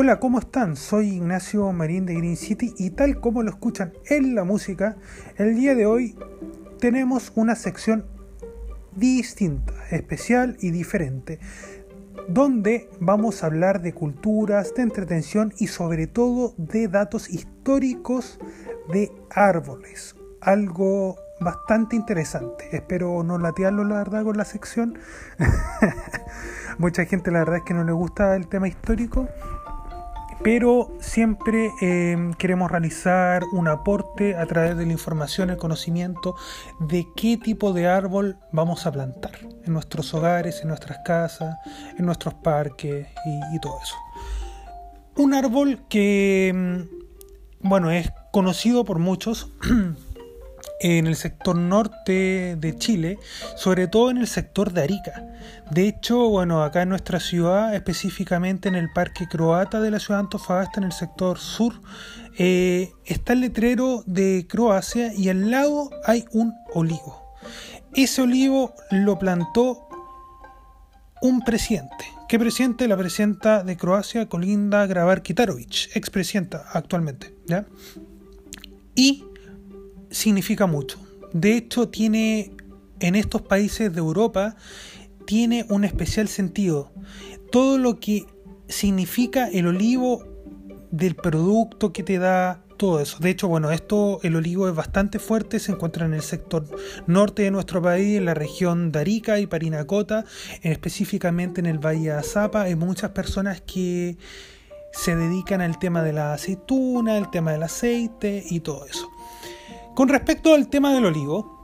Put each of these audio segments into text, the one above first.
Hola, ¿cómo están? Soy Ignacio Marín de Green City y tal como lo escuchan en la música, el día de hoy tenemos una sección distinta, especial y diferente, donde vamos a hablar de culturas, de entretención y sobre todo de datos históricos de árboles. Algo bastante interesante. Espero no latearlo la verdad con la sección. Mucha gente la verdad es que no le gusta el tema histórico pero siempre em, queremos realizar un aporte a través de la información, el conocimiento de qué tipo de árbol vamos a plantar en nuestros hogares, en nuestras casas, en nuestros parques y, todo eso. Un árbol que, em, bueno, es conocido por muchos en el sector norte de Chile, sobre todo en el sector de Arica. De hecho, bueno, acá en nuestra ciudad, específicamente en el Parque Croata de la ciudad de Antofagasta, en el sector sur, eh, está el letrero de Croacia y al lado hay un olivo. Ese olivo lo plantó un presidente. ¿Qué presidente? La presidenta de Croacia, Kolinda Grabar Kitarovic, expresidenta actualmente. ¿ya? Y significa mucho. De hecho, tiene en estos países de Europa tiene un especial sentido. Todo lo que significa el olivo del producto que te da todo eso. De hecho, bueno, esto, el olivo es bastante fuerte, se encuentra en el sector norte de nuestro país, en la región de Arica y Parinacota, específicamente en el Valle de Azapa. Hay muchas personas que se dedican al tema de la aceituna, el tema del aceite y todo eso. Con respecto al tema del olivo,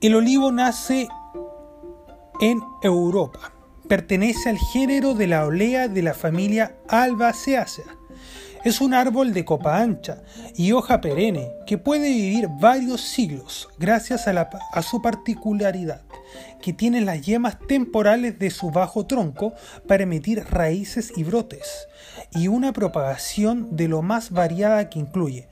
el olivo nace en Europa. Pertenece al género de la olea de la familia Albaceaceae. Es un árbol de copa ancha y hoja perenne que puede vivir varios siglos gracias a, a, su particularidad, que tiene las yemas temporales de su bajo tronco para emitir raíces y brotes, y una propagación de lo más variada que incluye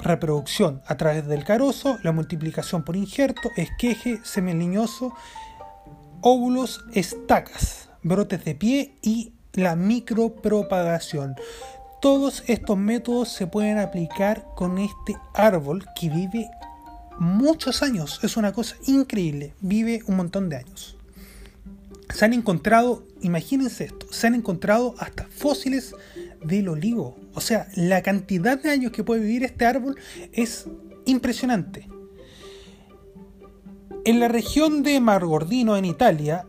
reproducción a través del carozo, la multiplicación por injerto, esqueje, semiliñoso, óvulos, estacas, brotes de pie y la micropropagación. Todos estos métodos se pueden aplicar con este árbol que vive muchos años. Es una cosa increíble. Vive un montón de años. Se han encontrado, imagínense esto, se han encontrado hasta fósiles del olivo. O sea, la cantidad de años que puede vivir este árbol es impresionante. En la región de Margordino, en Italia,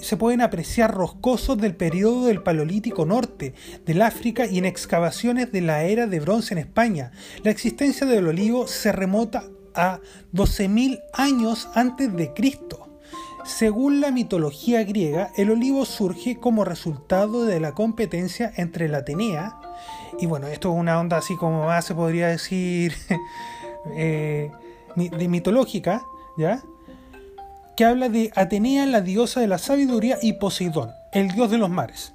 se pueden apreciar roscosos del periodo del Paleolítico Norte, del África y en excavaciones de la era de bronce en España. La existencia del olivo se remota a 12.000 años antes de Cristo. Según la mitología griega, el olivo surge como resultado de la competencia entre la Atenea, y bueno, esto es una onda así como más se podría decir eh, de mitológica, ¿ya? Que habla de Atenea, la diosa de la sabiduría, y Poseidón, el dios de los mares,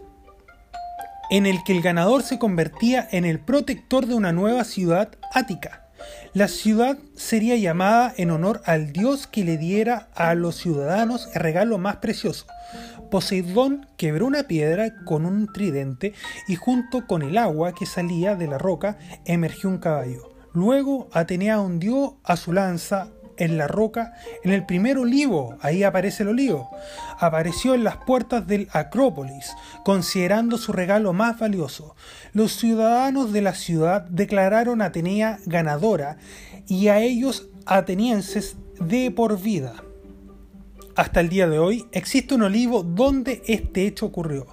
en el que el ganador se convertía en el protector de una nueva ciudad ática la ciudad sería llamada en honor al dios que le diera a los ciudadanos el regalo más precioso. Poseidón quebró una piedra con un tridente y junto con el agua que salía de la roca emergió un caballo. Luego Atenea hundió a su lanza en la roca, en el primer olivo, ahí aparece el olivo, apareció en las puertas del Acrópolis, considerando su regalo más valioso. Los ciudadanos de la ciudad declararon a Atenea ganadora y a ellos atenienses de por vida. Hasta el día de hoy existe un olivo donde este hecho ocurrió.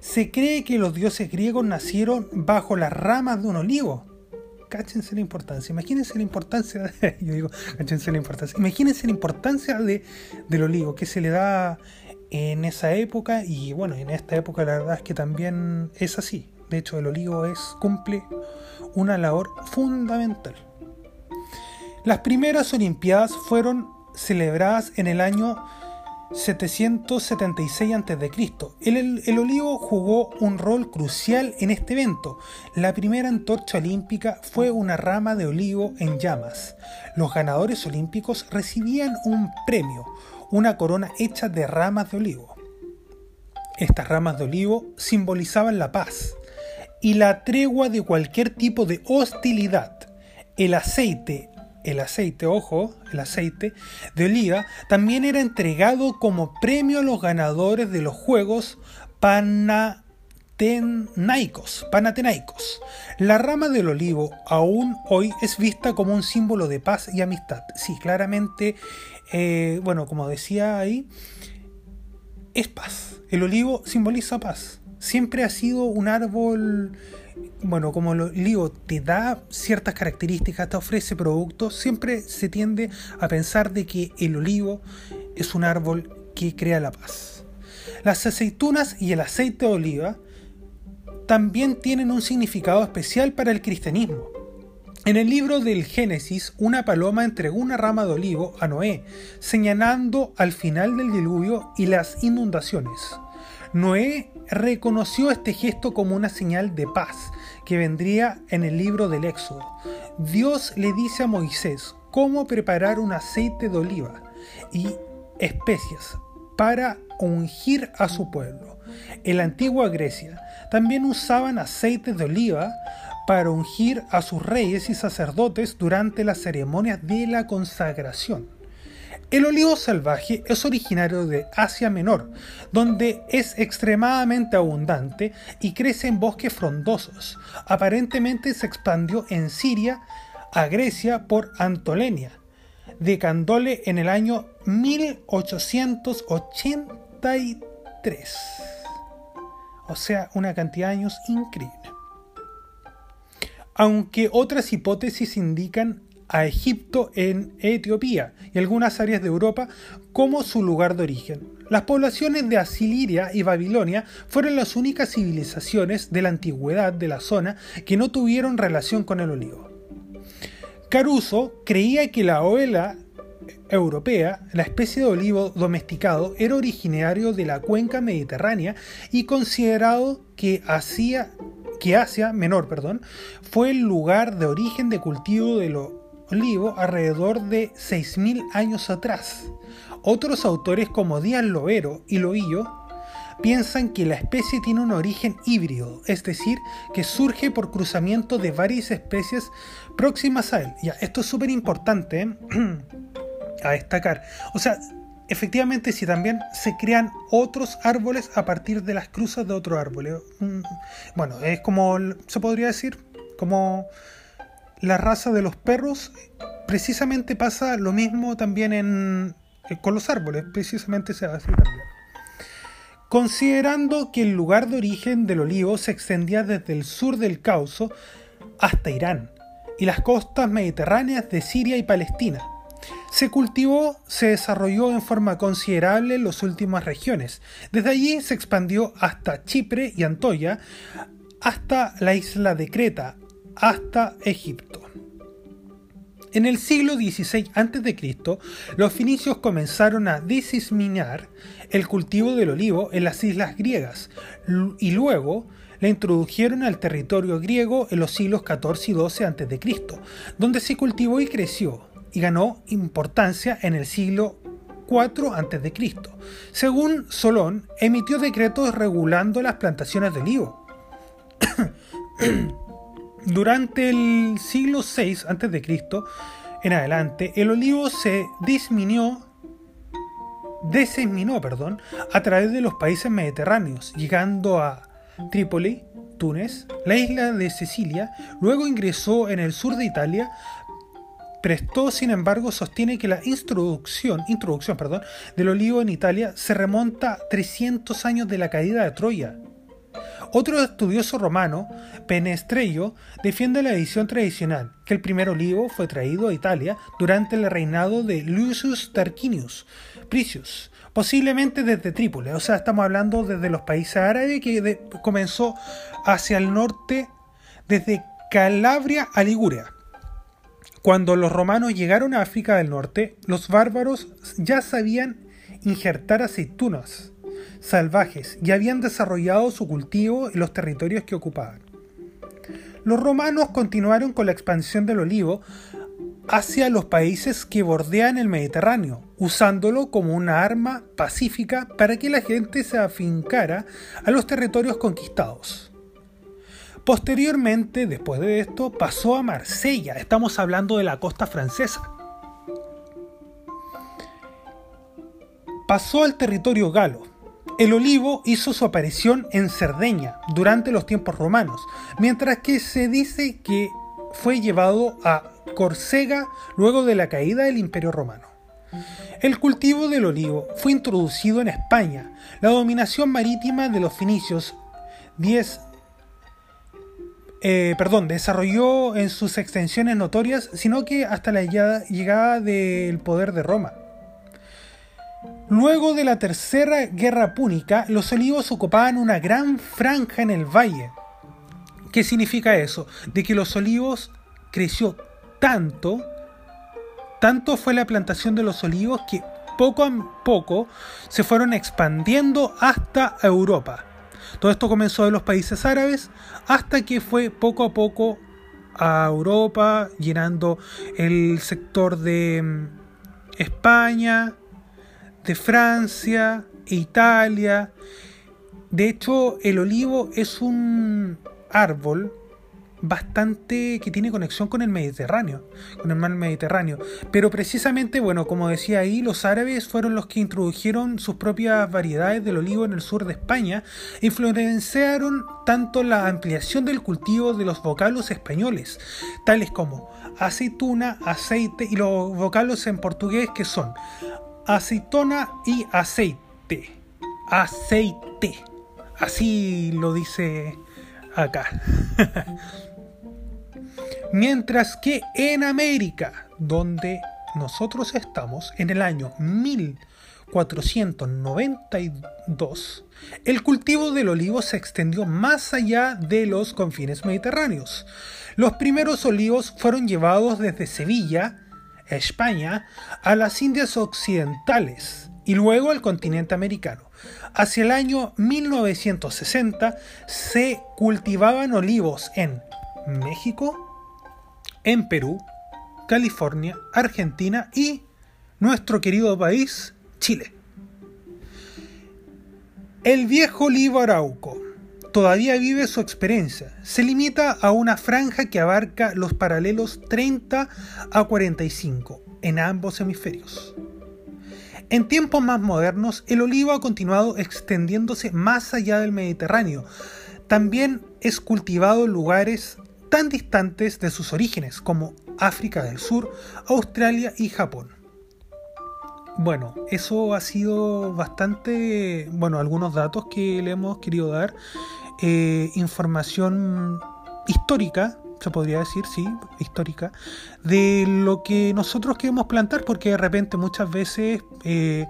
Se cree que los dioses griegos nacieron bajo las ramas de un olivo cáchense la importancia. Imagínense la importancia, yo digo, cáchense la importancia. Imagínense la importancia de, del olivo que se le da en esa época y bueno, en esta época la verdad es que también es así. De hecho, el olivo es, cumple una labor fundamental. Las primeras Olimpiadas fueron celebradas en el año 776 a.C. El, el, olivo jugó un rol crucial en este evento. La primera antorcha olímpica fue una rama de olivo en llamas. Los ganadores olímpicos recibían un premio, una corona hecha de ramas de olivo. Estas ramas de olivo simbolizaban la paz y la tregua de cualquier tipo de hostilidad. El aceite, el aceite, ojo, el aceite de oliva también era entregado como premio a los ganadores de los Juegos Panatenaicos. La rama del olivo aún hoy es vista como un símbolo de paz y amistad. Sí, claramente, eh, bueno, como decía ahí, es paz. El olivo simboliza paz. Siempre ha sido un árbol bueno, como el olivo te da ciertas características, te ofrece productos, siempre se tiende a pensar de que el olivo es un árbol que crea la paz. Las aceitunas y el aceite de oliva también tienen un significado especial para el cristianismo. En el libro del Génesis, una paloma entregó una rama de olivo a Noé, señalando al final del diluvio y las inundaciones. Noé reconoció este gesto como una señal de paz que vendría en el libro del Éxodo. Dios le dice a Moisés cómo preparar un aceite de oliva y especias para ungir a su pueblo. En la antigua Grecia también usaban aceites de oliva para ungir a sus reyes y sacerdotes durante las ceremonias de la consagración. El olivo salvaje es originario de Asia Menor, donde es extremadamente abundante y crece en bosques frondosos. Aparentemente se expandió en Siria a Grecia por Antolenia, de Candole en el año 1883. O sea, una cantidad de años increíble. Aunque otras hipótesis indican a Egipto en Etiopía y algunas áreas de Europa como su lugar de origen. Las poblaciones de Asiria y Babilonia fueron las únicas civilizaciones de la antigüedad de la zona que no tuvieron relación con el olivo. Caruso creía que la oela europea, la especie de olivo domesticado, era originario de la cuenca mediterránea y considerado que Asia, que Asia Menor perdón, fue el lugar de origen de cultivo de lo olivo alrededor de 6.000 años atrás. Otros autores como Díaz Lovero y Loillo piensan que la especie tiene un origen híbrido, es decir, que surge por cruzamiento de varias especies próximas a él. Ya, esto es súper importante ¿eh? a destacar. O sea, efectivamente si también se crean otros árboles a partir de las cruzas de otros árboles. Mm, bueno, es como, se podría decir, como la raza de los perros, precisamente pasa lo mismo también en, eh, con los árboles, precisamente se hace también. Considerando que el lugar de origen del olivo se extendía desde el sur del Causo hasta Irán y las costas mediterráneas de Siria y Palestina. Se cultivó, se desarrolló en forma considerable en las últimas regiones. Desde allí se expandió hasta Chipre y Antoya, hasta la isla de Creta, hasta Egipto. En el siglo XVI a.C., los finicios comenzaron a diseminar el cultivo del olivo en las islas griegas y luego la introdujeron al territorio griego en los siglos XIV y XII a.C., donde se cultivó y creció y ganó importancia en el siglo IV a.C. Según Solón, emitió decretos regulando las plantaciones de olivo. Durante el siglo VI a.C. en adelante, el olivo se disminuyó, deseminó perdón, a través de los países mediterráneos, llegando a Trípoli, Túnez, la isla de Sicilia, luego ingresó en el sur de Italia, Prestó, sin embargo, sostiene que la introducción, introducción perdón, del olivo en Italia se remonta 300 años de la caída de Troya. Otro estudioso romano, Penestrello, defiende la edición tradicional, que el primer olivo fue traído a Italia durante el reinado de Lucius Tarquinius Pricius, posiblemente desde Trípoli, o sea, estamos hablando desde los países árabes que comenzó hacia el norte, desde Calabria a Liguria. Cuando los romanos llegaron a África del Norte, los bárbaros ya sabían injertar aceitunas salvajes y habían desarrollado su cultivo en los territorios que ocupaban. Los romanos continuaron con la expansión del olivo hacia los países que bordean el Mediterráneo, usándolo como una arma pacífica para que la gente se afincara a los territorios conquistados. Posteriormente, después de esto, pasó a Marsella, estamos hablando de la costa francesa. Pasó al territorio galo. El olivo hizo su aparición en Cerdeña durante los tiempos romanos, mientras que se dice que fue llevado a Córcega luego de la caída del Imperio Romano. El cultivo del olivo fue introducido en España. La dominación marítima de los finicios 10 eh, perdón, desarrolló en sus extensiones notorias, sino que hasta la llegada del poder de Roma. Luego de la tercera guerra púnica, los olivos ocupaban una gran franja en el valle. ¿Qué significa eso? De que los olivos creció tanto, tanto fue la plantación de los olivos que poco a poco se fueron expandiendo hasta Europa. Todo esto comenzó de los países árabes hasta que fue poco a poco a Europa, llenando el sector de mm, España, de Francia, Italia. De hecho, el olivo es un árbol bastante que tiene conexión con el Mediterráneo, con el mar Mediterráneo. Pero precisamente, bueno, como decía ahí, los árabes fueron los que introdujeron sus propias variedades del olivo en el sur de España, influenciaron tanto la ampliación del cultivo de los vocablos españoles, tales como aceituna, aceite y los vocablos en portugués que son aceitona y aceite. Aceite. Así lo dice acá. Mientras que en América, donde nosotros estamos, en el año 1492, el cultivo del olivo se extendió más allá de los confines mediterráneos. Los primeros olivos fueron llevados desde Sevilla, España, a las Indias Occidentales y luego al continente americano. Hacia el año 1960 se cultivaban olivos en México, en Perú, California, Argentina y nuestro querido país, Chile. El viejo olivo arauco todavía vive su experiencia. Se limita a una franja que abarca los paralelos 30 a 45 en ambos hemisferios. En tiempos más modernos, el olivo ha continuado extendiéndose más allá del Mediterráneo. También es cultivado en lugares tan distantes de sus orígenes como África del Sur, Australia y Japón. Bueno, eso ha sido bastante, bueno, algunos datos que le hemos querido dar, eh, información histórica, se podría decir, sí, histórica, de lo que nosotros queremos plantar, porque de repente muchas veces eh,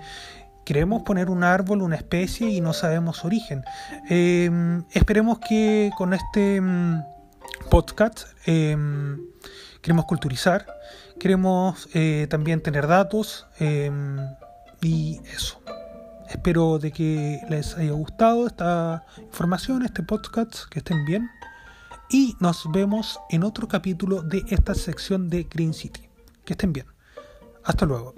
queremos poner un árbol, una especie y no sabemos su origen. Eh, esperemos que con este mm, podcast. Em, queremos culturizar, queremos también tener datos em, y eso. Espero de que les haya gustado esta información, este podcast, que estén bien. Y nos vemos en otro capítulo de esta sección de Green City. Que estén bien. Hasta luego.